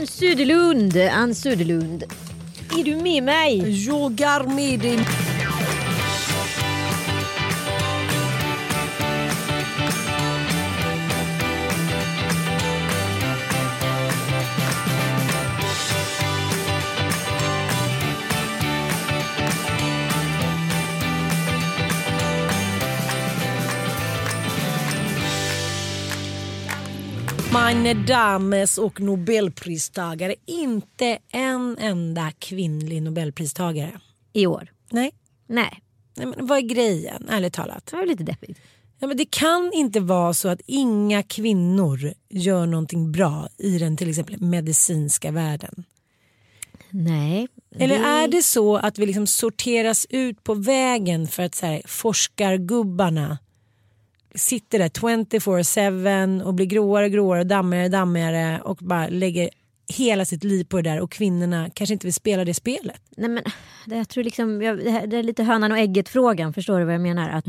Ann Söderlund, Ann Söderlund, Är du med mig? Jag är med dig. Meine dames och nobelpristagare. Inte en enda kvinnlig nobelpristagare. I år? Nej. Nej, Nej men vad är grejen, ärligt talat? det var lite deppigt. Ja, men det kan inte vara så att inga kvinnor gör någonting bra i den till exempel medicinska världen. Nej. Eller är det så att vi liksom sorteras ut på vägen för att så här, forskargubbarna sitter där 24-7 och blir gråare och gråare och dammigare och dammigare och bara lägger hela sitt liv på det där och kvinnorna kanske inte vill spela det spelet. Nej, men, det, jag tror liksom, jag, det, här, det är lite hönan och ägget frågan. Förstår du vad jag menar? Att,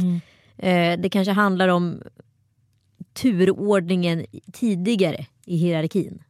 eh, det kanske handlar om turordningen tidigare i hierarkin.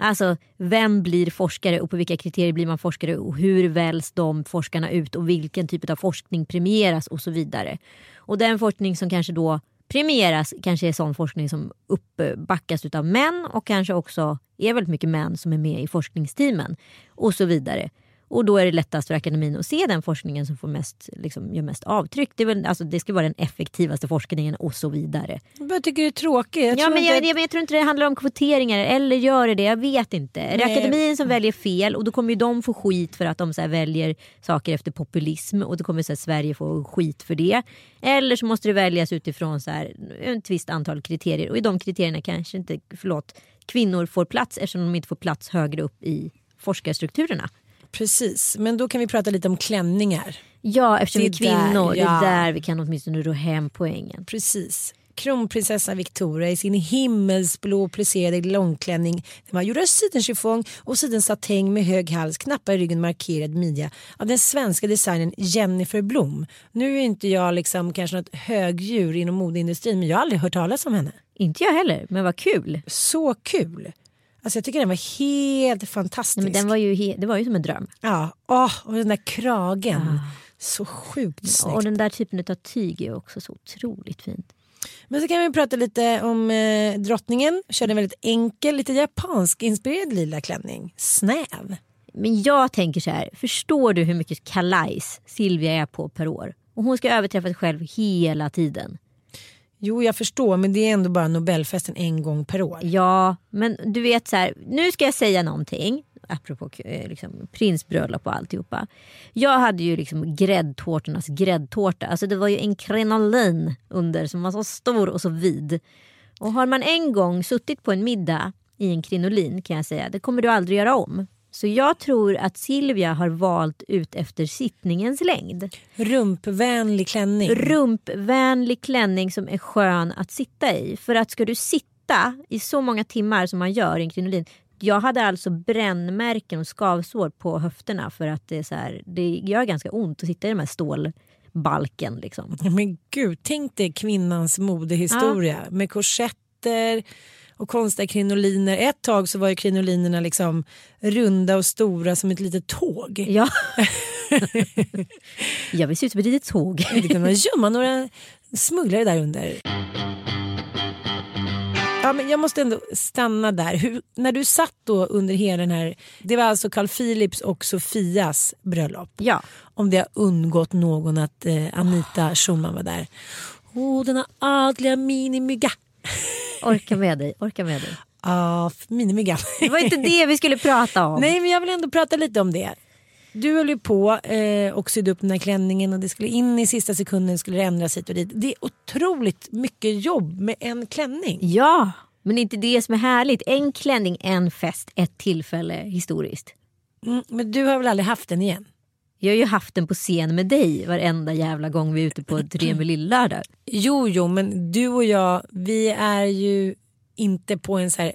Alltså vem blir forskare och på vilka kriterier blir man forskare och hur väljs de forskarna ut och vilken typ av forskning premieras och så vidare. Och den forskning som kanske då premieras kanske är sån forskning som uppbackas av män och kanske också är väldigt mycket män som är med i forskningsteamen och så vidare. Och då är det lättast för akademin att se den forskningen som får mest, liksom, gör mest avtryck. Det, väl, alltså, det ska vara den effektivaste forskningen och så vidare. Jag tycker det är tråkigt. Jag Ja, men inte jag, jag, men jag tror inte det handlar om kvoteringar eller gör det det? Jag vet inte. Är det Nej. akademin som väljer fel och då kommer ju de få skit för att de så här väljer saker efter populism och då kommer så här Sverige få skit för det. Eller så måste det väljas utifrån så här, ett visst antal kriterier och i de kriterierna kanske inte förlåt, kvinnor får plats eftersom de inte får plats högre upp i forskarstrukturerna. Precis, men då kan vi prata lite om klänningar. Ja, eftersom vi är Det där, kvinnor, det ja. är där vi kan åtminstone ro hem poängen. Precis. Kronprinsessa Victoria i sin himmelsblå plisserade långklänning. Den var gjord av sidenchiffong och sidensatäng med hög hals, knappar i ryggen markerad midja av den svenska designern Jennifer Blom. Nu är inte jag liksom kanske något högdjur inom modeindustrin men jag har aldrig hört talas om henne. Inte jag heller, men vad kul. Så kul! Alltså jag tycker den var helt fantastisk. Nej, men den var ju det var ju som en dröm. Ja, åh, och den där kragen. Så sjukt snyggt. Och den där typen av tyg är också så otroligt fint. Men så kan vi prata lite om eh, drottningen. Körde en väldigt enkel, lite japansk inspirerad lila klänning. Snäv. Men jag tänker så här, förstår du hur mycket kalajs Silvia är på per år? Och hon ska överträffa sig själv hela tiden. Jo, jag förstår, men det är ändå bara Nobelfesten en gång per år. Ja, men du vet så här, nu ska jag säga någonting. Apropå eh, liksom, prinsbröllop och alltihopa. Jag hade ju liksom gräddtårtornas gräddtårta. Alltså det var ju en krenolin under som var så stor och så vid. Och har man en gång suttit på en middag i en krinolin kan jag säga, det kommer du aldrig göra om. Så jag tror att Silvia har valt ut efter sittningens längd. Rumpvänlig klänning. Rumpvänlig klänning som är skön att sitta i. För att ska du sitta i så många timmar som man gör i en krinolin. Jag hade alltså brännmärken och skavsår på höfterna för att det, är så här, det gör ganska ont att sitta i de här stålbalken. Liksom. Men gud, tänk dig kvinnans modehistoria med korsetter och konstiga krinoliner. Ett tag så var ju krinolinerna liksom runda och stora som ett litet tåg. Ja. jag vill se ut som ett litet tåg. Det kan man gömma några smugglare där under. Ja, men jag måste ändå stanna där. Hur, när du satt då under hela den här, det var alltså Carl Philips och Sofias bröllop. Ja. Om det har undgått någon att eh, Anita Schumann var där. Åh, denna adliga minimygga. Orka med dig, orka med dig. Ja, minimyggan. Det var inte det vi skulle prata om. Nej, men jag vill ändå prata lite om det. Du höll ju på eh, och sydde upp den här klänningen och det skulle in i sista sekunden skulle det ändras hit och dit. Det är otroligt mycket jobb med en klänning. Ja, men inte det som är härligt. En klänning, en fest, ett tillfälle historiskt. Mm, men du har väl aldrig haft den igen? Jag har ju haft den på scen med dig varenda jävla gång vi är ute på turné med Lillördag. Jo, jo, men du och jag, vi är ju inte på en så här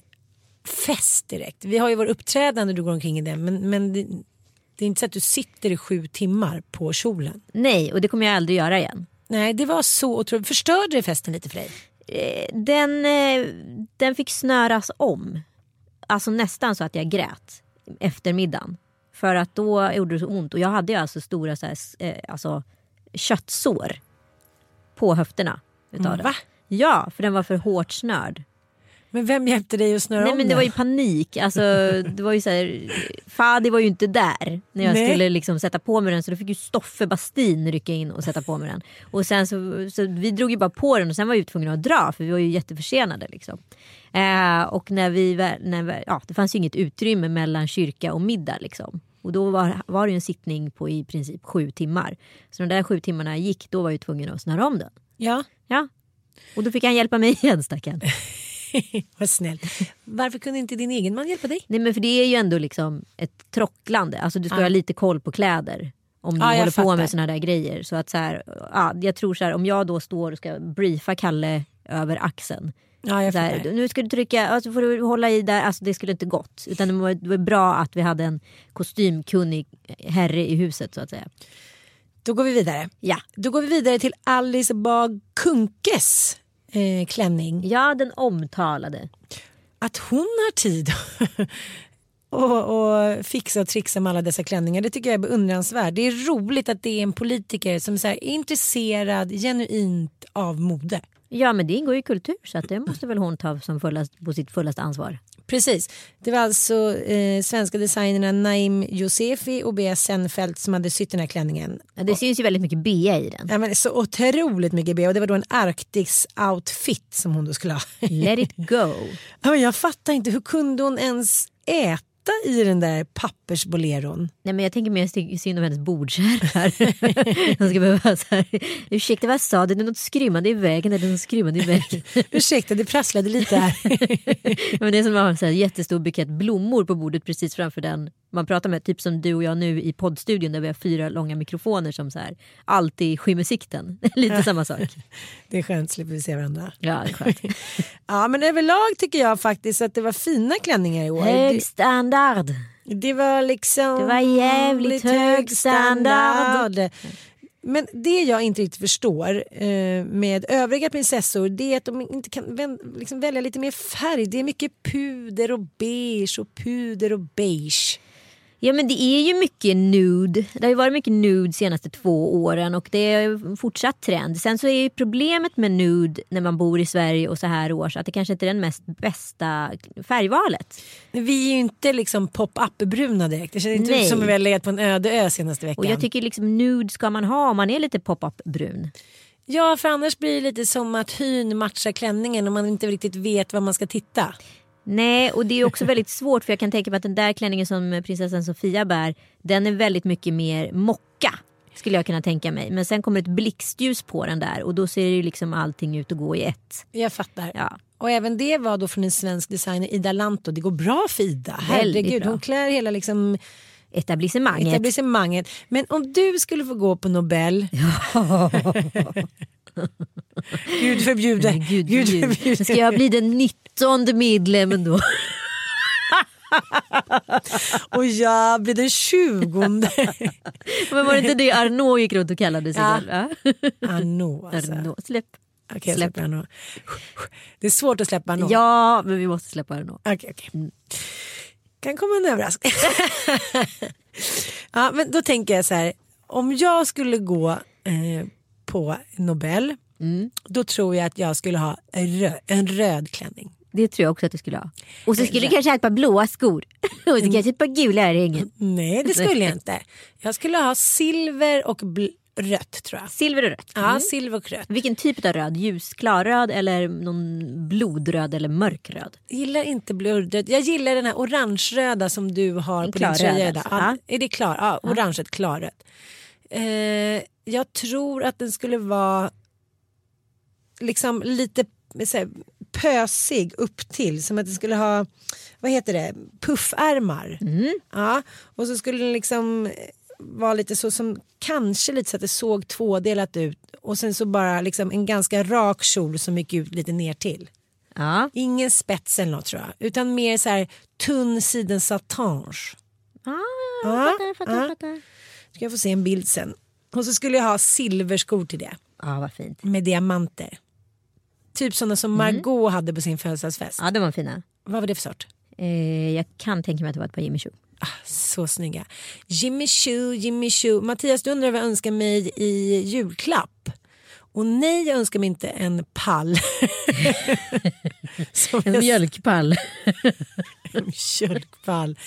fest direkt. Vi har ju vår uppträdande du går omkring i den, men, men det, det är inte så att du sitter i sju timmar på kjolen. Nej, och det kommer jag aldrig göra igen. Nej, det var så otroligt. Förstörde det festen lite för dig? Eh, Den, eh, den fick snöras om. Alltså nästan så att jag grät efter middagen. För att då gjorde det så ont. Och jag hade ju alltså stora så här, eh, alltså, köttsår på höfterna. Utav Mm, det. Ja, för den var för hårt snörd. Men vem hjälpte dig att snöra Nej om men det var ju panik. Alltså, det var ju så här, Fadi var ju inte där när jag Nej. skulle liksom sätta på mig den så då fick ju Stoffe Bastin rycka in och sätta på mig den. Och sen så, så vi drog ju bara på den och sen var vi tvungna att dra för vi var ju jätteförsenade. Liksom. Eh, och när vi, när vi, ja, det fanns ju inget utrymme mellan kyrka och middag. Liksom. Och då var, var det ju en sittning på i princip sju timmar. Så de där sju timmarna gick, då var jag ju tvungen att snöra om den. Ja, Ja. Och då fick han hjälpa mig igen stackaren. vad snällt. Varför kunde inte din egen man hjälpa dig? Nej men för det är ju ändå liksom ett trocklande. Alltså du ska Ja. ha lite koll på kläder. Om du jag håller på med såna där grejer. Så att så här, ja, jag tror så här, om jag då står och ska briefa Kalle över axeln. Ja, fattar. nu ska du trycka, alltså får du hålla i där. Alltså det skulle inte gått. Utan det var, det var bra att vi hade en kostymkunnig herre i huset så att säga. Då går vi vidare. Ja, Då går vi vidare till Alice Bah Kunkes eh, klänning. ja den omtalade. Att hon har tid och, och fixa och trixa med alla dessa klänningar det tycker jag är beundransvärt. Det är roligt att det är en politiker som är intresserad genuint av mode. Ja men det ingår i kultur så att det måste väl hon ta som fullast, på sitt fullaste ansvar. Precis. Det var alltså eh, svenska designerna Naim Josefi och Bea Senfeldt som hade sytt den här klänningen. Ja, det syns ju väldigt mycket bea i den. Ja, men så otroligt mycket Bea och det var då en Arktis-outfit som hon då skulle ha. Let it go. Ja, men jag fattar inte, hur kunde hon ens äta i den där pappersboleron? Nej men jag tänker mer sy- synd om hennes bordskärrar. De ska behöva så här, ursäkta vad sa du, det är något skrymmande i vägen, är det något skrymmande i vägen? Ursäkta, det prasslade lite här. men det är som att ha en jättestor bukett blommor på bordet precis framför den man pratar med, typ som du och jag nu i poddstudion där vi har fyra långa mikrofoner som så här alltid skymmer sikten. Lite samma sak. Det är skönt, slipper vi se varandra. Ja, det är skönt. Ja, men överlag tycker jag faktiskt att det var fina klänningar i år. Hög Det, standard. det var liksom... Det var jävligt hög standard. Men det jag inte riktigt förstår eh, med övriga prinsessor det är att de inte kan vän, liksom välja lite mer färg. Det är mycket puder och beige och puder och beige. Ja men det är ju mycket nude. Det har ju varit mycket nude de senaste två åren och det är fortsatt trend. Sen så är ju problemet med nude när man bor i Sverige och så här års att det kanske inte är den mest bästa färgvalet. Vi är ju inte liksom pop-up-bruna direkt. Det känns inte Nej. ut som att vi har legat på en öde ö senaste veckan. Och jag tycker liksom nude ska man ha om man är lite pop-up brun. Ja, för annars blir det lite som att hyn matchar klänningen och man inte riktigt vet var man ska titta. Nej och det är också väldigt svårt för jag kan tänka mig att den där klänningen som prinsessan Sofia bär den är väldigt mycket mer mocka. Skulle jag kunna tänka mig. Men sen kommer ett blixtljus på den där och då ser ju liksom allting ut att gå i ett. Jag fattar. Ja. Och även det var då från en svensk designer, Ida Lanto. Det går bra för Ida. Herregud, bra. hon klär hela liksom Etablissemanget. etablissemanget. Men om du skulle få gå på Nobel. Gud förbjude. Gud, Gud Gud, förbjude. Ska jag bli den 19 medlemmen då? Och jag blir den tjugonde. Men var det inte det Arnaud gick runt och kallade sig Ja. själv? Arnaud alltså. Arnaud. Släpp. Jag Släpp. Arnaud. Det är svårt att släppa Arnaud. Ja, men vi måste släppa Arnaud. Okej, okej. Kan komma en överraskning. ja, men då tänker jag så här. Om jag skulle gå eh, på Nobel Då tror jag att jag skulle ha en röd, en röd klänning. Det tror jag också att du skulle ha. Och så skulle du kanske ha ett par blåa skor. Och så kanske ett par gula örhängen. Nej det skulle jag inte. Jag skulle ha silver och rött tror jag. Silver och rött. Ja, silver och rött. Vilken typ av röd? Ljusklarröd eller någon blodröd eller mörkröd? Jag gillar inte blurröd. Jag gillar den här orange-röda som du har En på din tröja. alltså. Ja. Är det klar? Ja, orange klarrött. Eh, jag tror att den skulle vara liksom lite här, pösig upp till som att den skulle ha vad heter det, puffärmar. Ja, och så skulle den liksom vara lite så som kanske lite så att det såg tvådelat ut och sen så bara liksom en ganska rak kjol som gick ut lite ner till. Ja. Ingen spets eller något tror jag. Utan mer så här tunn siden satange. Ah, Ja, fattar, fattar, ja. fattar. Ska jag få se en bild sen. Och så skulle jag ha silverskor till det. Ja, vad fint. Med diamanter. Typ sådana som Margot hade på sin födelsedagsfest. Ja, de var fina. Vad var det för sort? Eh, jag kan tänka mig att det var ett par Jimmy Choo. Ah, så snygga. Jimmy Choo, Jimmy Choo. Mattias du undrar vad jag önskar mig i julklapp. Och nej jag önskar mig inte en pall. En mjölkpall. En mjölkpall.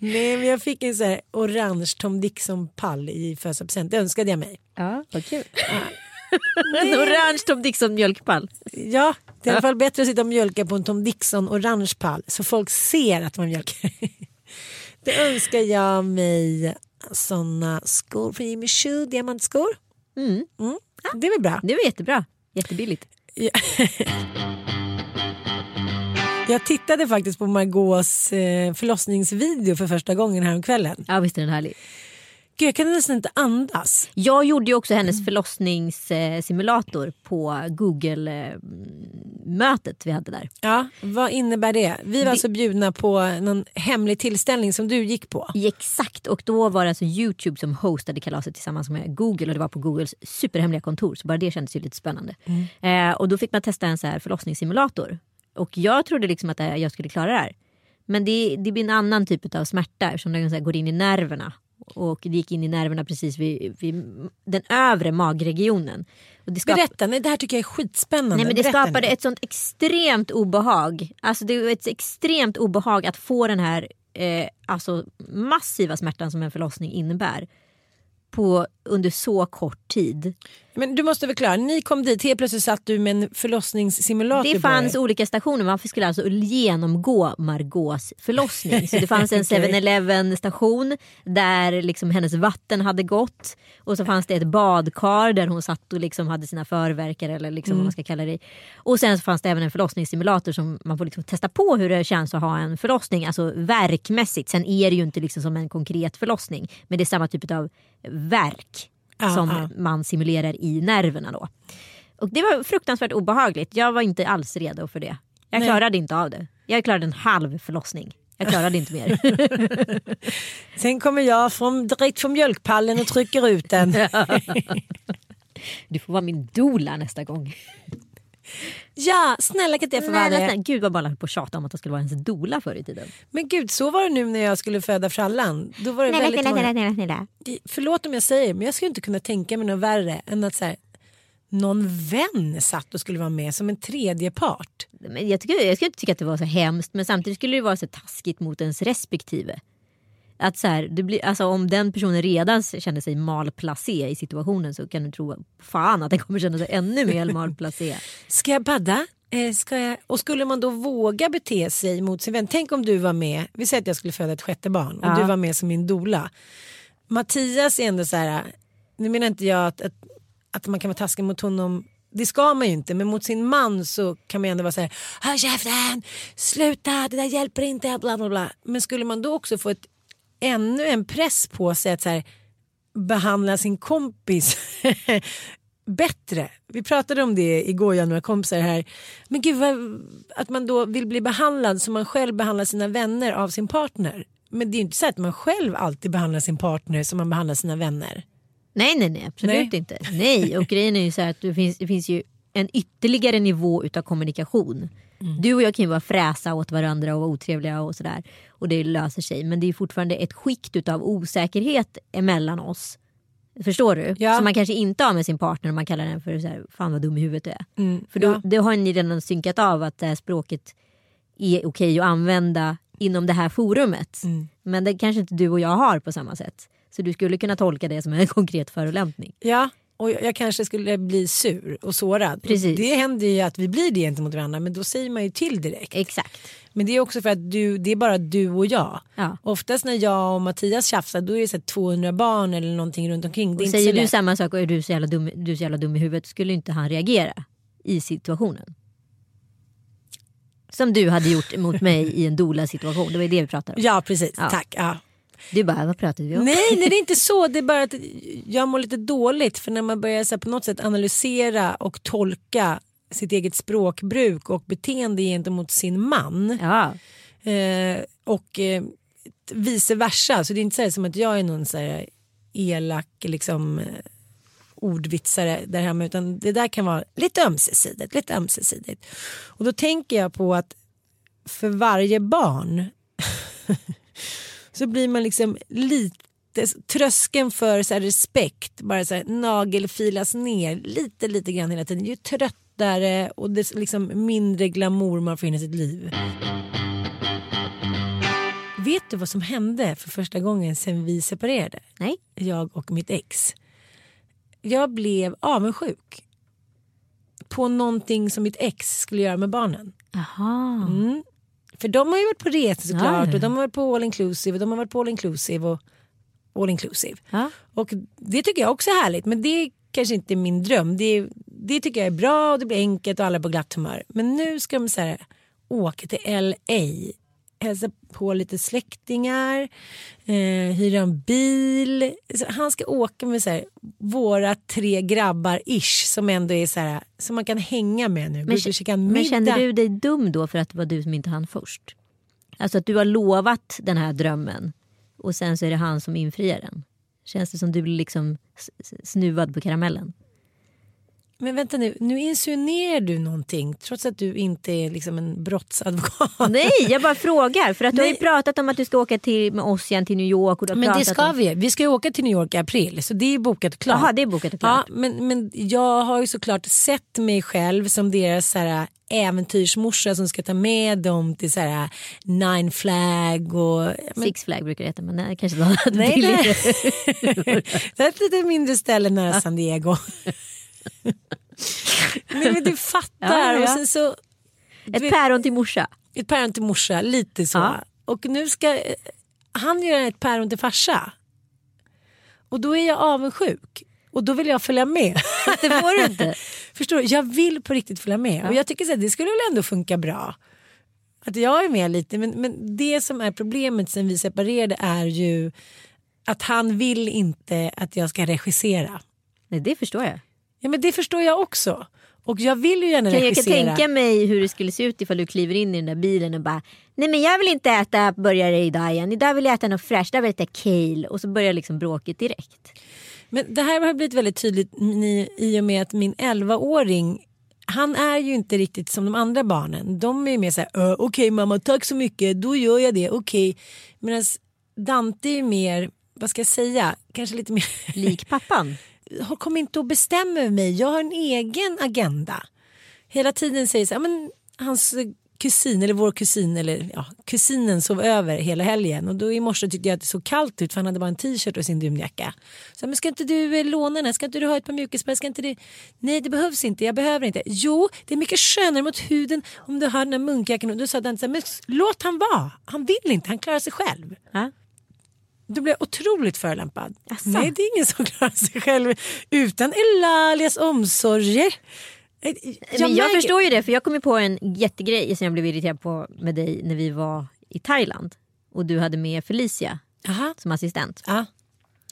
Nej men jag fick en så här orange Tom Dixon-pall i födelsedagspresent. Det önskade jag mig. Ja, vad kul. en orange Tom Dixon mjölkpall. Ja, det är i alla fall bättre att sitta och mjölka på en Tom Dixon orange pall så folk ser att man mjölkar. Det önskar jag mig såna skor från Jimmy Choo, diamantskor. Mm. Det är väl bra. Det var jättebra. Jättebilligt. Jag tittade faktiskt på Margaux eh, förlossningsvideo för första gången häromkvällen. Ja, visst är den härlig. Gud, jag kan nästan inte andas. Jag gjorde ju också hennes förlossningssimulator på Google-mötet vi hade där. Ja, vad innebär det? Vi var alltså bjudna på någon hemlig tillställning som du gick på. Exakt, och då var det alltså Youtube som hostade kalaset tillsammans med Google och det var på Googles superhemliga kontor så bara det kändes ju lite spännande. Eh, och då fick man testa en så här förlossningssimulator och jag trodde liksom att jag skulle klara det här. Men det, det blir en annan typ av smärta eftersom den går in i nerverna. Och det gick in i nerverna precis vid, vid den övre magregionen. Och det skap- Berätta, nej, det här tycker jag är skitspännande. Nej, men det Berätta skapade nu. ett sånt extremt obehag. Alltså det var ett extremt obehag att få den här eh, alltså massiva smärtan som en förlossning innebär. På, under så kort tid. Men du måste förklara, ni kom dit, helt plötsligt satt du med en förlossningssimulator Det fanns på olika stationer, man skulle alltså genomgå Margaux förlossning. Så det fanns en Okej. 7-Eleven station där liksom hennes vatten hade gått. Och så fanns det ett badkar där hon satt och liksom hade sina förverkar eller liksom Mm. vad man ska kalla det. Och sen så fanns det även en förlossningssimulator som man får liksom testa på hur det känns att ha en förlossning. Alltså verkmässigt. Sen är det ju inte liksom som en konkret förlossning. Men det är samma typ av verk Ja, som ja. man simulerar i nerverna då. Och det var fruktansvärt obehagligt. Jag var inte alls redo för det. Jag Nej. klarade inte av det. Jag klarade en halv förlossning. Jag klarade inte mer. Sen kommer jag från, direkt från mjölkpallen och trycker ut den. Du får vara min doula nästa gång. Ja, snälla kan inte jag få vara det? Gud vad bara på att tjata om att jag skulle vara ens doula förr i tiden. Men gud, så var det nu när jag skulle föda frallan. Då var det väldigt många... snälla, snälla. Förlåt om jag säger men jag skulle inte kunna tänka mig något värre än att så här, någon vän satt och skulle vara med som en tredje part. Men jag, tycker, jag skulle inte tycka att det var så hemskt men samtidigt skulle det vara så taskigt mot ens respektive. Att så här, det blir, alltså om den personen redan känner sig malplacé i situationen så kan du tro fan att den kommer känna sig ännu mer malplacé. Ska jag badda? Eh, ska jag... Och skulle man då våga bete sig mot sin vän? Tänk om du var med, vi säger att jag skulle föda ett sjätte barn och Ja. du var med som min dola. Mattias är ändå så här, nu menar inte jag att, att, att man kan vara taskig mot honom det ska man ju inte men mot sin man så kan man ändå vara så här Håll käften, sluta, det där hjälper inte, bla bla bla. Men skulle man då också få ett, ännu en press på sig att så här, behandla sin kompis bättre. Vi pratade om det igår, jag och några kompisar här. Men gud, vad, att man då vill bli behandlad som man själv behandlar sina vänner av sin partner. Men det är ju inte så att man själv alltid behandlar sin partner som man behandlar sina vänner. Nej, nej, nej, absolut Nej. inte. Nej, och grejen är ju så här att det finns, det finns ju en ytterligare nivå utav kommunikation. Du och jag kan ju vara fräsa åt varandra och vara otrevliga och sådär. Och det löser sig. Men det är fortfarande ett skikt utav osäkerhet emellan oss. Förstår du? Ja. Som man kanske inte har med sin partner om man kallar den för så här, fan vad dum i huvudet du är. Mm, För då, ja. då har ni redan synkat av att det här språket är okej att använda inom det här forumet. Mm. Men det kanske inte du och jag har på samma sätt. Så du skulle kunna tolka det som en konkret förolämpning. Ja, och jag kanske skulle bli sur och sårad. Precis. Det händer ju att vi blir det gentemot varandra men då säger man ju till direkt. Exakt. Men det är också för att du, det är bara du och jag. Ja. Oftast när jag och Mattias tjafsar då är det så här 200 barn eller någonting runt omkring. Det säger du samma sak och är du så, jävla dum, du så jävla dum i huvudet skulle inte han reagera i situationen. Som du hade gjort mot mig i en dola situation. Det var ju det vi pratade om. Ja precis, Ja. tack. Ja. Du bara, vad pratade vi om? Nej, nej, det är inte så. Det är bara att jag mår lite dåligt för när man börjar så här, på något sätt analysera och tolka sitt eget språkbruk och beteende gentemot sin man Ja, eh, och eh, vice versa. Så det är inte så här som att jag är någon så här elak liksom, eh, ordvitsare där hemma utan det där kan vara lite ömsesidigt. Lite ömsesidigt. Och då tänker jag på att för varje barn så blir man liksom lite tröskeln för så respekt bara så här nagelfilas ner lite lite grann hela tiden. Ju tröttare och det liksom mindre glamour man får in i sitt liv. Vet du vad som hände för första gången sen vi separerade? nej. Jag och mitt ex. Jag blev avundsjuk. På någonting som mitt ex skulle göra med barnen. Jaha. Mm. För de har ju varit på resor såklart Ja, och de har varit på all inclusive och de har varit på all inclusive och all inclusive. Ja. Och det tycker jag också är härligt men det kanske inte är min dröm. Det, det tycker jag är bra och det blir enkelt och alla är på glatt humör. Men nu ska de så här, åka till LA, hälsa på lite släktingar, eh, hyra en bil. Så han ska åka med så här, våra tre grabbar ish som ändå är så här, som man kan hänga med nu. Men, men middag. du dig dum då för att det var du som inte hann först? Alltså att du har lovat den här drömmen och sen så är det han som infriar den. Känns det som du blir liksom snuvad på karamellen? Men vänta nu, nu insinuerar du någonting trots att du inte är liksom en brottsadvokat. Nej, jag bara frågar. För att du har ju Nej. pratat om att du ska åka till, med oss igen till New York. Och Men det ska om... vi. Vi ska ju åka till New York i april så det är bokat och klart. Jaha, det är bokat och klart. Ja, men, men jag har ju såklart sett mig själv som deras så här, äventyrsmorsa som ska ta med dem till så här, Nine Flag och... Men, Six Flag brukar det heta men det kanske var nej, nej. det är ett lite mindre ställe nära San Diego. nej men du fattar. Ja, ja. Och sen så, Ett vet- päron till morsa. ett päron till morsa, lite så. Ja. Och nu ska han göra ett päron till farsa. Och då är jag avundsjuk. Och då vill jag följa med. Det får du inte. Förstår du? Jag vill på riktigt följa med. Och jag tycker att det skulle väl ändå funka bra. Att jag är med lite. Men, men det som är problemet sen vi separerade är ju att han vill inte att jag ska regissera. Nej, det förstår jag. Ja men det förstår jag också. Och jag vill ju gärna Kan jag kan regissera. tänka mig hur det skulle se ut ifall du kliver in i den där bilen och bara Nej men jag vill inte äta burgare idag igen. Idag vill jag äta något fräscht. Idag vill jag äta kale. Och så börjar liksom bråket direkt. Men det här har blivit väldigt tydligt i, och med att min 11-åring han är ju inte riktigt som de andra barnen. De är ju mer så här, "Ö, okej mamma tack så mycket, då gör jag det, okej. Medan Dante är mer, vad ska jag säga, kanske lite mer, Lik pappan. kom inte och bestäm över mig, jag har en egen agenda. Hela tiden säger så här, men hans kusin eller vår kusin eller ja, kusinen sov över hela helgen och då i morse tyckte jag att det såg kallt ut för han hade bara en t-shirt och sin dunjacka. Så men ska inte du eh, låna den här? Ska inte du ha ett par mjukisar? Ska inte det? Nej det behövs inte, jag behöver inte. Jo det är mycket skönare mot huden om du har den här munkjackan. Och då sa den så här, men låt han vara. Han vill inte, han klarar sig själv. Ha? Blev jag otroligt förolämpad. Asså? Nej det är ingen som klarar sig själv utan Elalias omsorger. Jag, men jag märker- förstår ju det för jag kom ju på en jättegrej som jag blev irriterad på med dig när vi var i Thailand. Och du hade med Felicia Aha. som assistent. Ja.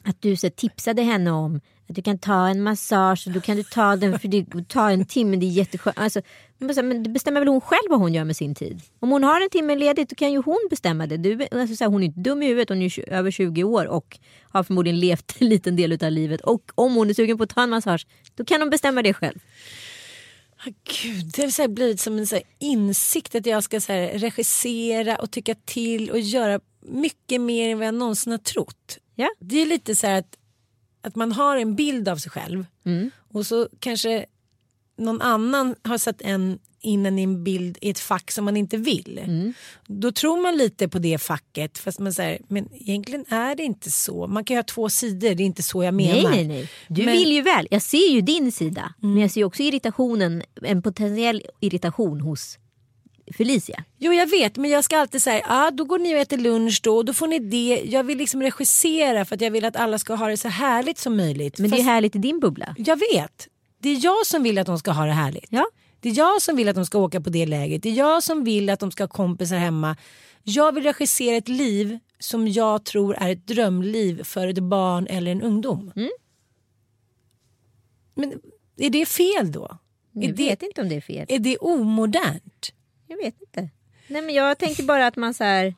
Att du så tipsade henne om att du kan ta en massage och då kan du ta den för det tar en timme, det är jätteskönt. Alltså, men det bestämmer väl hon själv vad hon gör med sin tid. Om hon har en timme ledigt då kan ju hon bestämma det. Du, alltså, så här, hon är inte dum i huvudet, hon är över 20 år och har förmodligen levt en liten del av livet. Och om hon är sugen på att ta en massage då kan hon bestämma det själv. Ah, Gud, det har så här blivit som en så insikt att jag ska så regissera och tycka till och göra mycket mer än vad jag någonsin har trott. Ja. Det är lite så här att, att man har en bild av sig själv Mm. och så kanske någon annan har satt en in en i en bild i ett fack som man inte vill. Mm. Då tror man lite på det facket fast man säger men egentligen är det inte så. Man kan ju ha två sidor, det är inte så jag menar. Nej, nej, nej. Du Men- vill ju väl. Jag ser ju din sida. Men jag ser också irritationen, en potentiell irritation hos Felicia. Jo jag vet men jag ska alltid säga ah, då går ni och äter lunch då och då får ni det. Jag vill liksom regissera för att jag vill att alla ska ha det så härligt som möjligt. Men det är Fast- härligt i din bubbla. Jag vet. Det är jag som vill att de ska ha det härligt. Ja. Det är jag som vill att de ska åka på det läget. Det är jag som vill att de ska ha kompisar hemma. Jag vill regissera ett liv som jag tror är ett drömliv för ett barn eller en ungdom. Mm. Men är det fel då? Jag Är vet det, inte om det är fel. är det omodernt? Jag vet inte. Nej men jag tänker bara att man så här.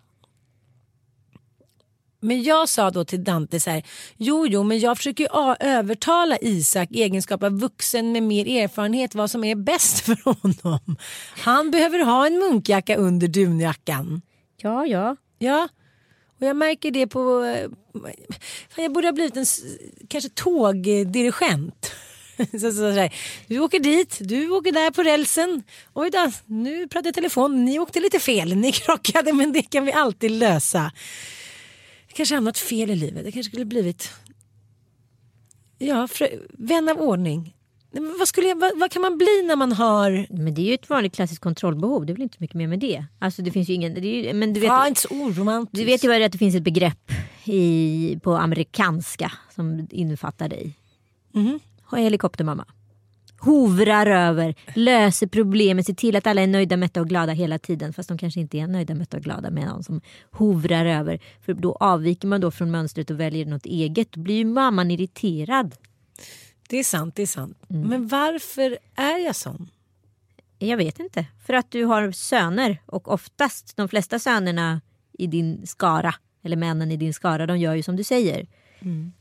Men jag sa då till Dante så här, jo jo men jag försöker ju övertala Isak i egenskap av vuxen med mer erfarenhet vad som är bäst för honom. Han behöver ha en munkjacka under dunjackan. Ja ja. Ja, och jag märker det på... eh, jag borde ha blivit en kanske tågdirigent. Så, så, så, här, du åker dit, du åker där på rälsen. Oj då, nu pratar jag telefon. Ni åkte lite fel, ni krockade men det kan vi alltid lösa. Jag kanske hamnat fel i livet. Jag kanske skulle blivit ja, vän av ordning. Vad, skulle jag, vad, vad kan man bli när man har... Men det är ju ett vanligt klassiskt kontrollbehov. Det är väl inte mycket mer med det. Alltså det finns ju ingen. Det är ju, men du vet. Ja, inte så oromantiskt. Du vet ju vad det är att det finns ett begrepp i, på amerikanska som innefattar dig. Mhm. Ha Helikoptermamma. Hovrar över, löser problemen, ser till att alla är nöjda, mätta och glada hela tiden. Fast de kanske inte är nöjda, mätta och glada med någon som hovrar över. För då avviker man då från mönstret och väljer något eget. Då blir ju mamman irriterad. Det är sant, det är sant. Mm. Men varför är jag sån? Jag vet inte. För att du har söner och oftast de flesta sönerna i din skara eller männen i din skara de gör ju som du säger.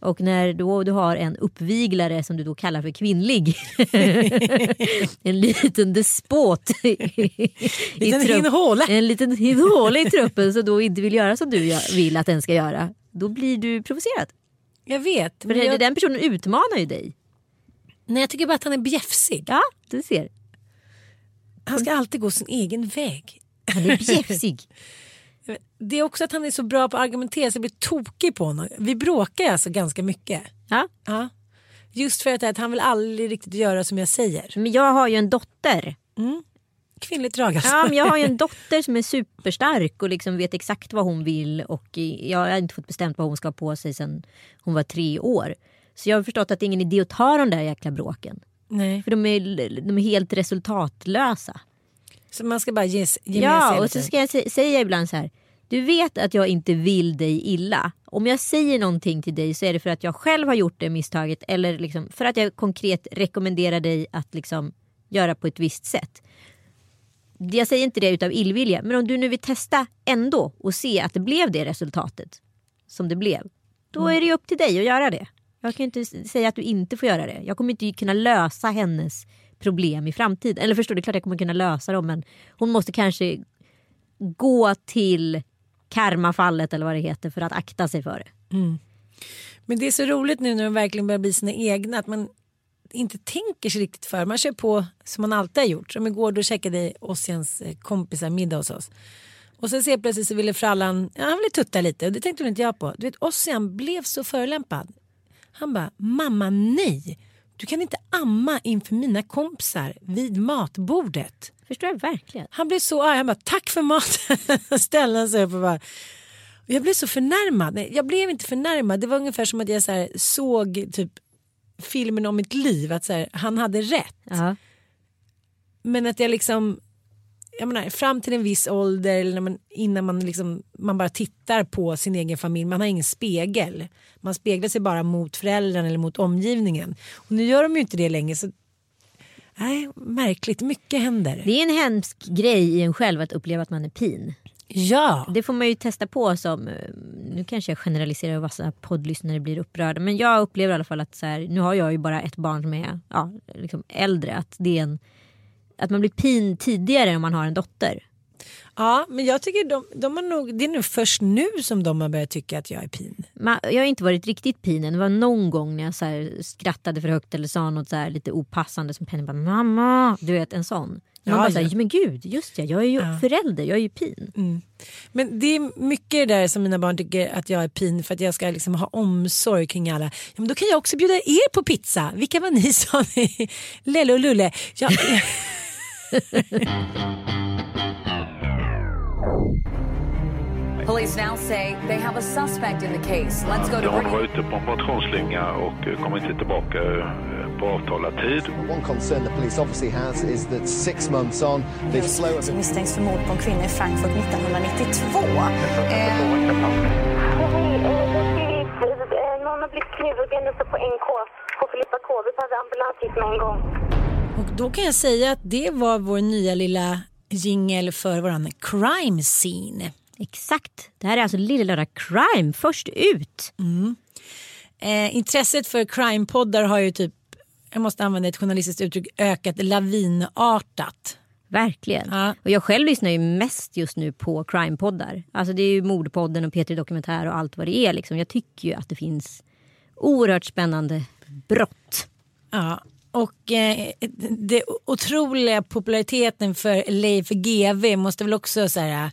Och när då du har en uppviglare som du då kallar för kvinnlig. en liten despot. i- Liten hinhåle. En liten hinhåle i truppen som då inte vill göra som du vill att den ska göra. Då blir du provocerad. Jag vet. För jag, den personen utmanar ju dig. nej, jag tycker bara att han är bjäfsig. Ja, du ser. Han ska alltid gå sin egen väg. Han är bjäfsig. Det är också att han är så bra på att argumentera så jag blir tokig på honom. Vi bråkar alltså ganska mycket. Ja. Ja. Just för att, han vill aldrig riktigt göra som jag säger. Men jag har ju en dotter. Kvinnligt drag alltså. Ja, men jag har ju en dotter som är superstark och liksom vet exakt vad hon vill och jag har inte fått bestämt vad hon ska ha på sig sedan hon var tre år. Så jag har förstått att det är ingen idé att ta de där jäkla bråken. Nej. För de är, de är helt resultatlösa. Så man ska bara ge, ge Ja, och så ska jag sä- säga ibland så här. Du vet att jag inte vill dig illa. Om jag säger någonting till dig så är det för att jag själv har gjort det misstaget eller liksom för att jag konkret rekommenderar dig att liksom göra på ett visst sätt. Jag säger inte det utav illvilja, men om du nu vill testa ändå och se att det blev det resultatet som det blev. Då är det upp till dig att göra det. Jag kan inte säga att du inte får göra det. Jag kommer inte kunna lösa hennes problem i framtiden. Eller förstår du, klart jag kommer kunna lösa dem men hon måste kanske gå till karmafallet eller vad det heter för att akta sig för det. Mm. Men det är så roligt nu när de verkligen börjar bli sina egna att man inte tänker sig riktigt för. Man kör på som man alltid har gjort. Som igår då käkade Ossians eh, kompisar middag hos oss. Och sen ser plötsligt så ville frallan, ja, han ville tutta lite och det tänkte väl inte jag på. Du vet Ossian blev så förolämpad. Han bara, mamma nej. Du kan inte amma inför mina kompisar vid matbordet. Förstår jag verkligen. Han blev så arg. Han bara tack för maten. Ställde sig upp och bara. Jag blev så förnärmad. Nej, jag blev inte förnärmad. Det var ungefär som att jag så här, såg typ filmen om mitt liv. Att så här, han hade rätt. Ja. Men att jag liksom. Jag menar, fram till en viss ålder eller man, innan man, liksom, man bara tittar på sin egen familj. Man har ingen spegel. Man speglar sig bara mot föräldrarna eller mot omgivningen. Och nu gör de ju inte det längre. Så, nej, märkligt. Mycket händer. Det är en hemsk grej i en själv att uppleva att man är pin. Ja. Det får man ju testa på som, eh, nu kanske jag generaliserar och vassa poddlyssnare blir upprörda. Men jag upplever i alla fall att så här, nu har jag ju bara ett barn som är ja, liksom äldre. Att, det är en, att man blir pin tidigare om man har en dotter. Ja, men jag tycker de, de har nog, det är nog först nu som de har börjat tycka att jag är pin. Ma- Jag har inte varit riktigt pinen. Det var någon gång när jag så skrattade för högt eller sa något så lite opassande som Penny bara mamma. Du vet en sån. Man Ja, bara så ja. men gud just ja, jag är ju förälder, jag är ju pin. Men det är mycket det där som mina barn tycker att jag är pin för att jag ska liksom ha omsorg kring alla. Ja, men då kan jag också bjuda er på pizza. Vilka var ni sa ni? Lelle och Lulle. Ja, Police now say they have a suspect in the case. Let's go to Hon var ute på en motionsslinga och eh, kom inte tillbaka eh, på avtalad tid. One concern the police obviously has is that six months on, the flow of misstänks för mord på en kvinna i Frankfurt 1992. Någon har blivit knivhuggen uppe på NK på Filippa K. Vi behöver ambulans hit med en gång. Och då kan jag säga att det var vår nya lilla jingel för våran crime scene. Exakt. Det här är alltså Lilla Lördag Crime först ut. Eh, intresset för crime-poddar har ju typ, jag måste använda ett journalistiskt uttryck, ökat lavinartat. Verkligen. Ja. Och jag själv lyssnar ju mest just nu på crime-poddar. Alltså det är ju Mordpodden och P3 Dokumentär och allt vad det är. Liksom. Jag tycker ju att det finns oerhört spännande brott. Ja, och eh, det otroliga populariteten för Leif GW måste väl också så här,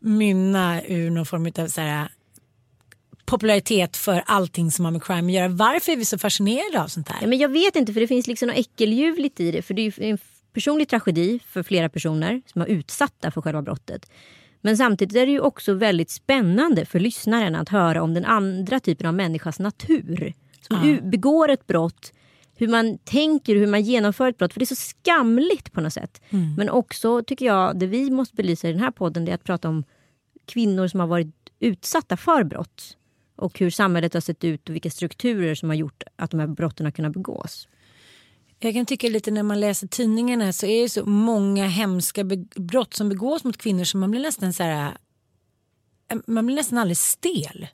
mynna ur någon form av så här, popularitet för allting som har med crime att göra. Varför är vi så fascinerade av sånt här? Ja, men jag vet inte för det finns liksom något äckeljuvligt i det. För det är en personlig tragedi för flera personer som är utsatta för själva brottet. Men samtidigt är det ju också väldigt spännande för lyssnaren att höra om den andra typen av människas natur. Som u- begår ett brott, hur man tänker, hur man genomför ett brott. För det är så skamligt på något sätt. Men också tycker jag, det vi måste belysa i den här podden det är att prata om kvinnor som har varit utsatta för brott. Och hur samhället har sett ut och vilka strukturer som har gjort att de här brotten har kunnat begås. Jag kan tycka lite när man läser tidningarna så är det så många hemska brott som begås mot kvinnor som man blir nästan så här. eh, Man blir nästan alldeles stel.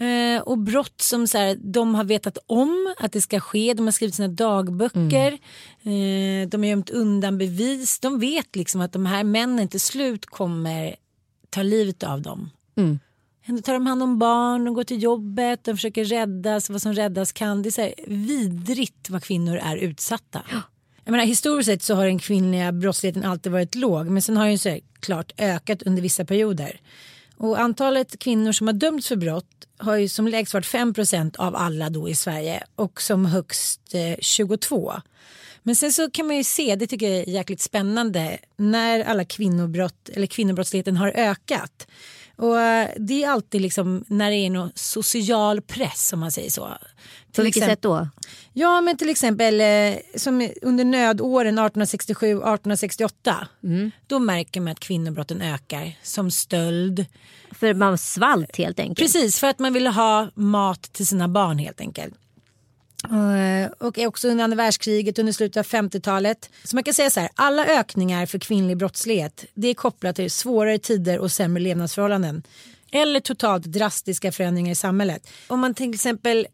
Eh, och brott som så här, de har vetat om att det ska ske. De har skrivit sina dagböcker. Eh, de har gömt undan bevis. De vet liksom att de här männen till slut kommer ta livet av dem. Ändå tar de hand om barn, de går till jobbet, de försöker räddas vad som räddas kan. Det är så här vidrigt vad kvinnor är utsatta. Jag menar, historiskt sett så har den kvinnliga brottsligheten alltid varit låg men sen har den så här, klart ökat under vissa perioder. Och antalet kvinnor som har dömts för brott har ju som lägst varit 5% av alla då i Sverige och som högst eh, 22. Men sen så kan man ju se, det tycker jag är jäkligt spännande, när alla kvinnobrott eller kvinnobrottsligheten har ökat. Och eh, det är alltid liksom när det är någon social press om man säger så. På vilket sätt då? Ja men till exempel eh, som under nödåren 1867-1868. Då märker man att kvinnobrotten ökar som stöld. För man svalt helt enkelt. Precis för att man ville ha mat till sina barn helt enkelt. Eh, och också under andra världskriget under slutet av 50-talet. Så man kan säga så här, alla ökningar för kvinnlig brottslighet det är kopplat till svårare tider och sämre levnadsförhållanden. Eller totalt drastiska förändringar i samhället. Om man till exempel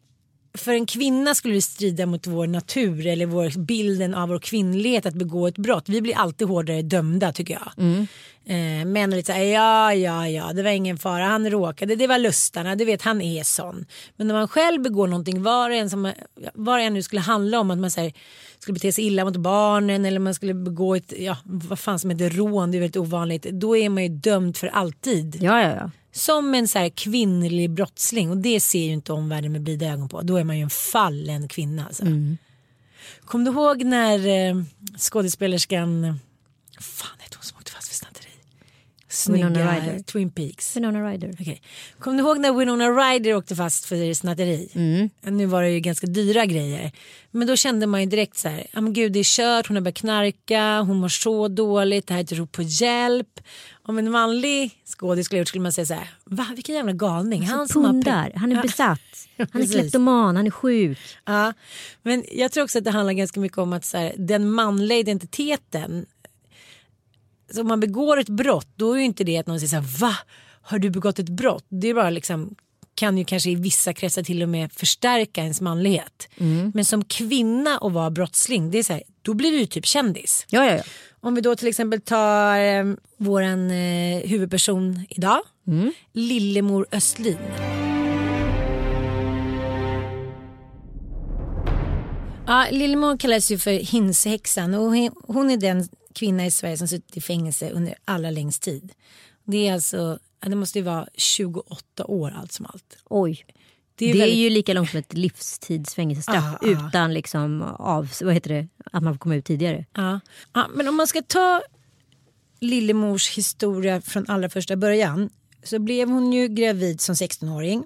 för en kvinna skulle det strida mot vår natur eller vår bilden av vår kvinnlighet att begå ett brott. Vi blir alltid hårdare dömda tycker jag. Mm. Eh, män är lite såhär, ja ja ja det var ingen fara, han råkade, det var lustarna, du vet han är sån. Men när man själv begår någonting, var det än, som, var det än nu skulle handla om att man här, skulle bete sig illa mot barnen eller man skulle begå ett, ja vad fan som heter rån, det är väldigt ovanligt. Då är man ju dömd för alltid. Ja, ja, ja. Som en så här kvinnlig brottsling och det ser ju inte omvärlden med blida ögon på. Då är man ju en fallen kvinna. Alltså. Kom du ihåg när eh, skådespelerskan, fan hette hon som åkte fast för snatteri? Winona Snygga. Twin Peaks. Winona Ryder. Okej. Kom du ihåg när Winona Ryder åkte fast för snatteri? Nu var det ju ganska dyra grejer. Men då kände man ju direkt så här, ja men gud det är kört, hon har börjat knarka, hon mår så dåligt, det här är ett rop på hjälp. Om en manlig skådis skulle gjort skulle man säga så här, va vilken jävla galning. Han som har Pundar, pe- han är besatt. Han är kleptoman, han är sjuk. Ja, men jag tror också att det handlar ganska mycket om att så här, den manliga identiteten. Så om man begår ett brott då är ju inte det att någon säger så här, va? Har du begått ett brott? Det är bara liksom kan ju kanske i vissa kretsar till och med förstärka ens manlighet. Men som kvinna och vara brottsling, det är så här, då blir du ju typ kändis. Ja, ja, ja. Om vi då till exempel tar eh, våran eh, huvudperson idag, Lillemor Östlin. Ja, Lillemor kallas ju för Hinsehäxan och hon är den kvinna i Sverige som suttit i fängelse under allra längst tid. Det är alltså, det måste ju vara 28 år allt som allt. Oj. Det Det är är, väldigt- ju lika långt som ett livstidsfängelsestraff Ah, ah. utan liksom av, vad heter det, att man får komma ut tidigare. Ja. Ja, men om man ska ta Lillemors historia från allra första början så blev hon ju gravid som 16-åring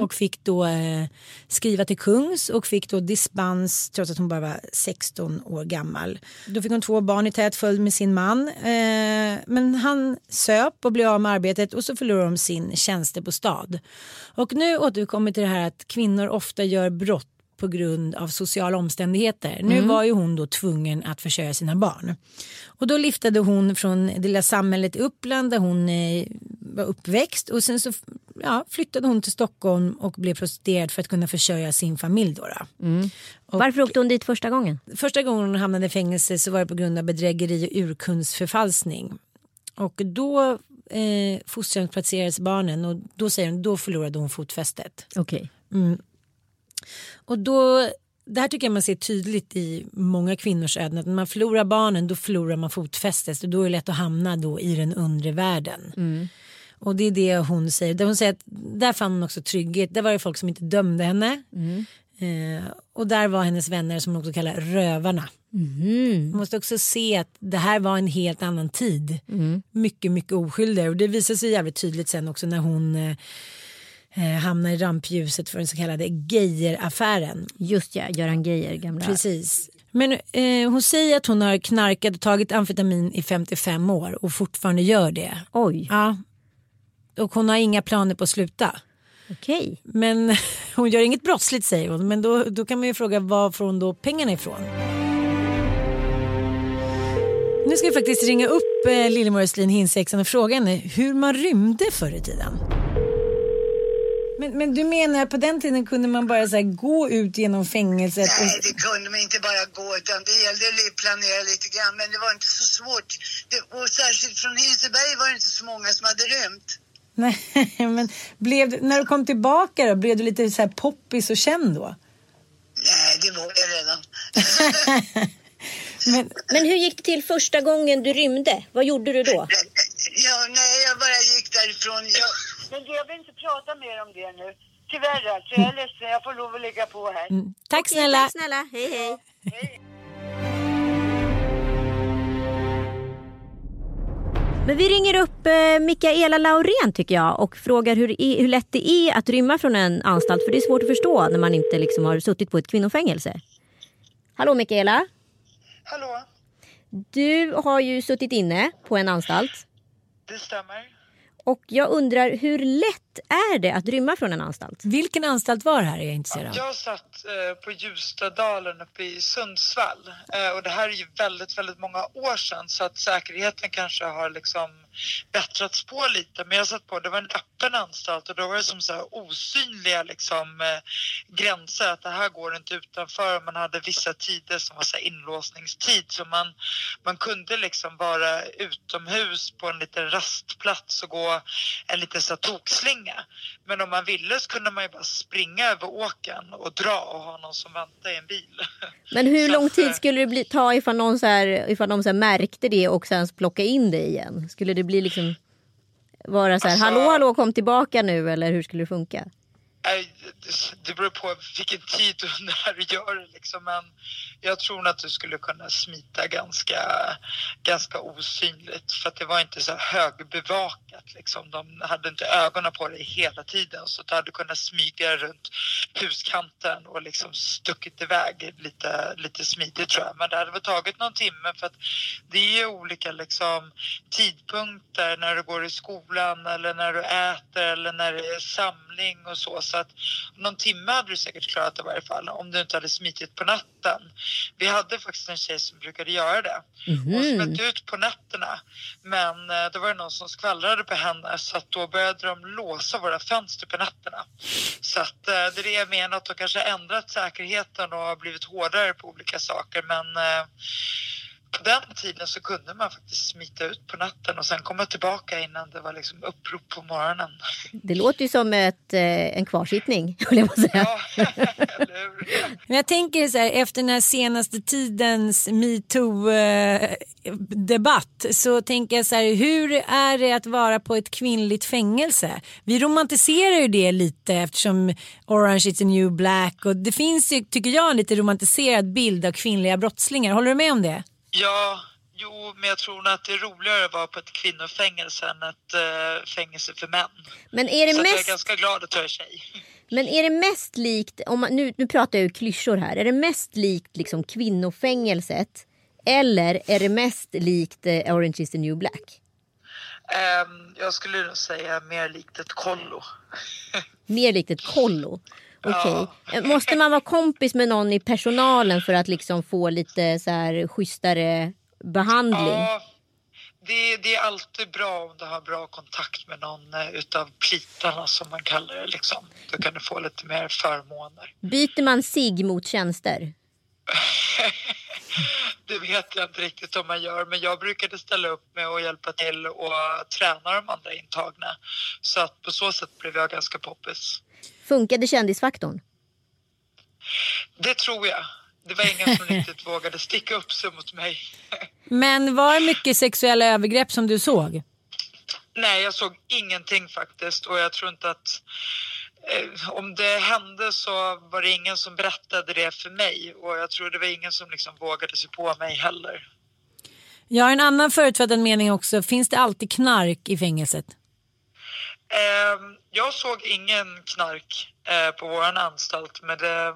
och fick då eh, skriva till kungs och fick då dispens trots att hon bara var 16 år gammal. Då fick hon två barn i tät följd med sin man eh, men han söp och blev av med arbetet och så förlorade de sin tjänstebostad. Och nu återkommer till det här att kvinnor ofta gör brott på grund av sociala omständigheter. Nu var ju hon då tvungen att försörja sina barn. Och då liftade hon från det lilla samhället i Uppland där hon eh, var uppväxt och sen så ja, flyttade hon till Stockholm och blev prostituerad för att kunna försörja sin familj. Då, då. Och Varför åkte hon dit första gången? Första gången hon hamnade i fängelse så var det på grund av bedrägeri och urkundsförfalskning. Och då eh, fosterhemsplacerades barnen och då säger hon då förlorade hon fotfästet. Okej. Mm. Och då, det här tycker jag man ser tydligt i många kvinnors öden. Att när man förlorar barnen då förlorar man fotfästet och då är det lätt att hamna då i den undre världen. Och det är det hon säger. Där hon säger att där fann hon också trygghet. Där var det folk som inte dömde henne. Eh, och där var hennes vänner som hon också kallar rövarna. Man måste också se att det här var en helt annan tid. Mycket, mycket oskyldigare. Och det visar sig jävligt tydligt sen också när hon eh, eh, hamnar i rampljuset för den så kallade Geijer-affären. Just ja, Göran Geijer, gamla. Precis. Men eh, hon säger att hon har knarkat och tagit amfetamin i 55 år och fortfarande gör det. Oj, Ja. Och hon har inga planer på att sluta. okej. Men hon gör inget brottsligt säger hon. Men då, då kan man ju fråga var får hon då pengarna ifrån? Nu ska vi faktiskt ringa upp eh, Lillemor Östlin Hinsexan och fråga henne hur man rymde förr i tiden. Men, men du menar att på den tiden kunde man bara så här, gå ut genom fängelset? Nej, Och... det kunde man inte bara gå utan det gällde att planera lite grann men det var inte så svårt. Det, och särskilt från Hinseberg var det inte så många som hade rymt. Nej, men blev när du kom tillbaka då, blev du lite så här poppis och känd då? Nej, det var jag redan. Men, Men hur gick det till första gången du rymde? Vad gjorde du då? Ja, nej, jag bara gick därifrån. Jag... Men du, jag vill inte prata mer om det nu. Tyvärr alltså, jag är ledsen. Jag får lov att lägga på här. tack snälla. Tack snälla, hej hej. Men vi ringer upp eh, Mikaela Laurén tycker jag och frågar hur, i- hur lätt det är att rymma från en anstalt. För det är svårt att förstå när man inte liksom har suttit på ett kvinnofängelse. Hallå Mikaela. Hallå, Du har ju suttit inne på en anstalt. det stämmer. Och jag undrar hur lätt är det att rymma från en anstalt? Vilken anstalt var det här är jag intresserad av. Jag satt eh, på Ljustadalen uppe i Sundsvall eh, och det här är ju väldigt, väldigt många år sedan så att säkerheten kanske har liksom bättrats på lite. Men jag satt på, det var en öppen anstalt och då var det som så här osynliga liksom eh, gränser att det här går inte utanför. Man hade vissa tider som var så här inlåsningstid så man, man kunde liksom vara utomhus på en liten rastplats och gå en liten så här tokslinga. Men om man ville så kunde man ju bara springa över åken och dra och ha någon som väntade i en bil. Men hur Så lång att, tid eh, skulle det bli, ta ifall, någon så här, ifall de så här märkte det och sen plocka in det igen? Skulle det bli liksom vara så här, Alltså- hallå hallå kom tillbaka nu eller hur skulle det funka? Det- det beror på vilken tid och när du gör det liksom. Men jag tror att du skulle kunna smita ganska, ganska osynligt. För att det var inte så högbevakat liksom. De hade inte ögonen på dig hela tiden. Så du hade kunnat smyga runt huskanten och liksom stuckit iväg lite, lite smidigt tror jag. Men det hade väl tagit någon timme för att det är olika liksom tidpunkter när du går i skolan eller när du äter eller när det är samling och så. Så att någon timme hade du säkert klarat det i varje fall om du inte hade smitit på natten. Vi hade faktiskt en tjej som brukade göra det. Hon smet ut på nätterna men eh, då var det någon som skvallrade på henne så att då började de låsa våra fönster på nätterna. Så att eh, det är det jag menar att de kanske ändrat säkerheten och har blivit hårdare på olika saker men eh, på den tiden så kunde man faktiskt smita ut på natten och sen komma tillbaka innan det var liksom upprop på morgonen. Det låter ju som ett, eh, en kvarsittning, höll jag på att säga. Men jag tänker så här, efter den här senaste tidens metoo-debatt så tänker jag så här, hur är det att vara på ett kvinnligt fängelse? Vi romantiserar ju det lite eftersom Orange is the new black och det finns ju, tycker jag, en lite romantiserad bild av kvinnliga brottslingar. Håller du med om det? Ja, jo, men jag tror att det är roligare att vara på ett kvinnofängelse än ett uh, fängelse för män. Men är det Så mest... jag är ganska glad att jag är tjej. Men är det mest likt, om man, nu, nu pratar jag ju klyschor här, är det mest likt liksom kvinnofängelset eller är det mest likt eh, Orange is the new black? Um, jag skulle nog säga mer likt ett kollo. Mer likt ett kollo? Okej. Eh, Måste man vara kompis med någon i personalen för att liksom få lite så här schysstare behandling? Ja, det, det är alltid bra om du har bra kontakt med någon eh, utav plitarna som man kallar det. Liksom. Då kan du få lite mer förmåner. Byter man sig mot tjänster? Det vet jag inte riktigt om man gör, men jag brukade ställa upp med att hjälpa till och träna de andra intagna. Så att på så sätt blev jag ganska poppis. Funkade kändisfaktorn? Det tror jag. Det var ingen som riktigt vågade sticka upp sig mot mig. Men var det mycket sexuella övergrepp som du såg? Nej, jag såg ingenting faktiskt och jag tror inte att eh, om det hände så var det ingen som berättade det för mig och jag tror det var ingen som liksom vågade sig på mig heller. Jag har en annan förutfattad mening också. Finns det alltid knark i fängelset? Eh, jag såg ingen knark eh, på våran anstalt men det,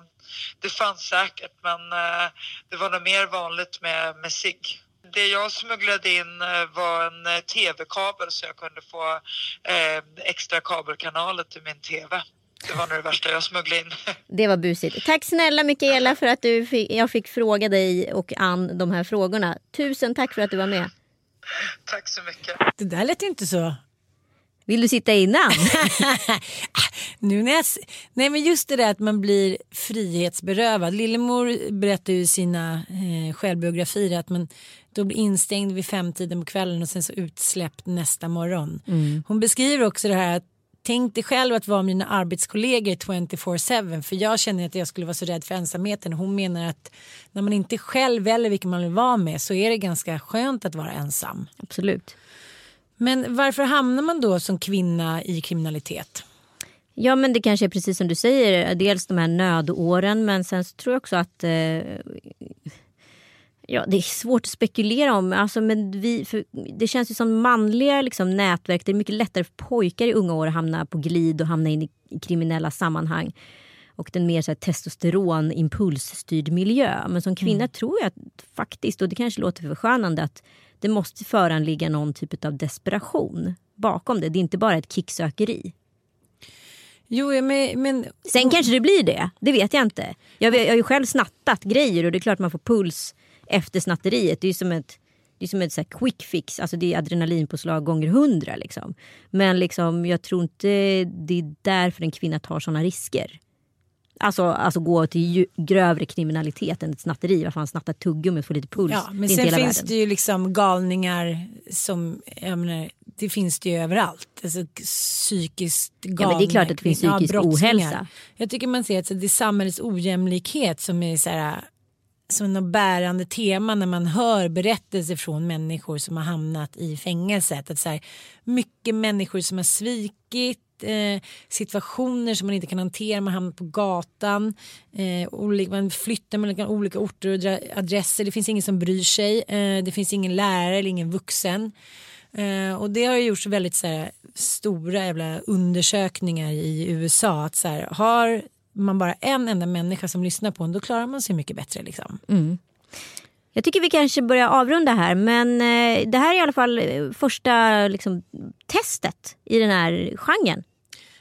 det fanns säkert men eh, det var nog mer vanligt med, med sig. Det jag smugglade in eh, var en eh, tv-kabel så jag kunde få eh, extra kabelkanaler till min tv. Det var nog det värsta jag smugglade in. Det var busigt. Tack snälla Mikaela för att du fick, jag fick fråga dig och Ann de här frågorna. Tusen tack för att du var med. Tack så mycket. Det där lät inte så. Vill du sitta innan? nu när jag, nej men just det där att man blir frihetsberövad. Lillemor berättar ju i sina eh, självbiografier att man då blir instängd vid femtiden på kvällen och sen så utsläppt nästa morgon. Mm. Hon beskriver också det här att Tänk dig själv att vara mina arbetskollegor 24-7 för jag känner att jag skulle vara så rädd för ensamheten. Hon menar att när man inte själv väljer vilken man vill vara med så är det ganska skönt att vara ensam. Absolut. Men varför hamnar man då som kvinna i kriminalitet? Ja men det kanske är precis som du säger. Dels de här nödåren men sen så tror jag också att eh, Ja, det är svårt att spekulera om. Alltså, men vi, det känns ju som manliga liksom, nätverk. Det är mycket lättare för pojkar i unga år att hamna på glid och hamna in i, kriminella sammanhang. Och den mer så här, testosteron impulsstyrd miljö. Men som kvinna tror jag att, faktiskt, och det kanske låter förskönande, att det måste föranligga någon typ av desperation bakom det. Det är inte bara ett kicksökeri. Jo, men, men... Sen kanske det blir det. Det vet jag inte. Jag, jag har ju själv snattat grejer och det är klart man får puls efter snatteriet. Det är som ett, det är som ett så quick fix. Alltså det är adrenalinpåslag gånger hundra. Liksom. Men liksom, jag tror inte det är därför en kvinna tar såna risker. Alltså, alltså gå till grövre kriminalitet än ett snatteri. Varför han snattar tuggummi och får lite puls. Ja, men sen finns världen. det ju liksom galningar som, jag menar, det finns det ju överallt. Alltså psykiskt galna. men det är klart att det finns ja, psykisk brottslingar. ohälsa. Jag tycker man ser att det är samhällets ojämlikhet som är så här, som något bärande tema när man hör berättelser från människor som har hamnat i fängelset. Att så här, mycket människor som har svikit eh, situationer som man inte kan hantera, man hamnar på gatan, eh, olika, man flyttar mellan olika orter och adresser, det finns ingen som bryr sig, eh, det finns ingen lärare eller ingen vuxen. Eh, och det har gjorts väldigt så här, stora jävla undersökningar i USA att så här, har man bara en enda människa som lyssnar på en då klarar man sig mycket bättre liksom. Mm. Jag tycker vi kanske börjar avrunda här men eh, det här är i alla fall eh, första liksom, testet i den här genren.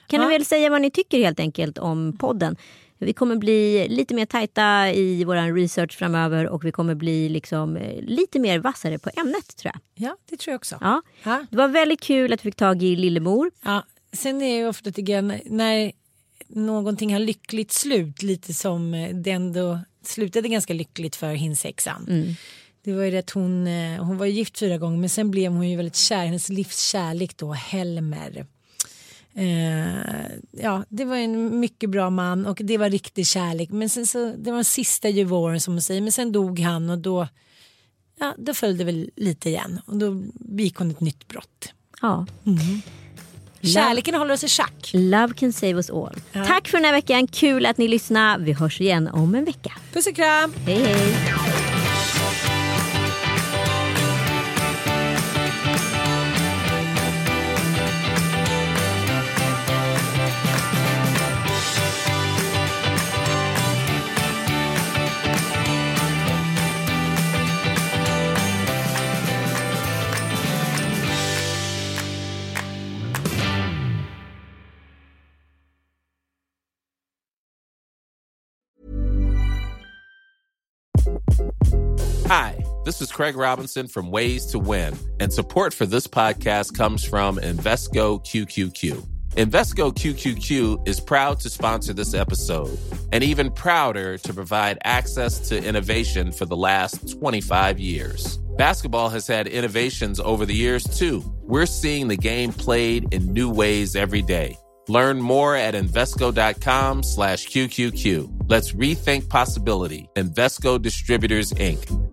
Kan Ja. ni väl säga vad ni tycker helt enkelt om podden? Vi kommer bli lite mer tajta i vår research framöver och vi kommer bli liksom, eh, lite mer vassare på ämnet tror jag. Ja, det tror jag också. Ja. Det var väldigt kul att vi fick tag i Lillemor. Ja, sen är ju ofta tycker jag när någonting har lyckligt slut lite som det ändå slutade ganska lyckligt för hinsexan. Mm. Det var ju det att hon, eh, hon var gift fyra gånger men sen blev hon ju väldigt kär, hennes livskärlek då, Helmer. Eh, ja, det var en mycket bra man och det var riktig kärlek. Men sen så, det var den sista juvoren som hon säger. Men sen dog han och då, ja, då föll det väl lite igen. Och då begick hon ett nytt brott. Ja. Mm. Kärleken håller oss i schack. Love can save us all. Ja. Tack för den här veckan. Kul att ni lyssnade. Vi hörs igen om en vecka. Puss och kram. Hej hej. Hi, this is Craig Robinson from Ways to Win, and support for this podcast comes from Invesco QQQ. Invesco QQQ is proud to sponsor this episode and even prouder to provide access to innovation for the last 25 years. Basketball has had innovations over the years, too. We're seeing the game played in new ways every day. Learn more at Invesco.com slash QQQ. Let's rethink possibility. Invesco Distributors, Inc.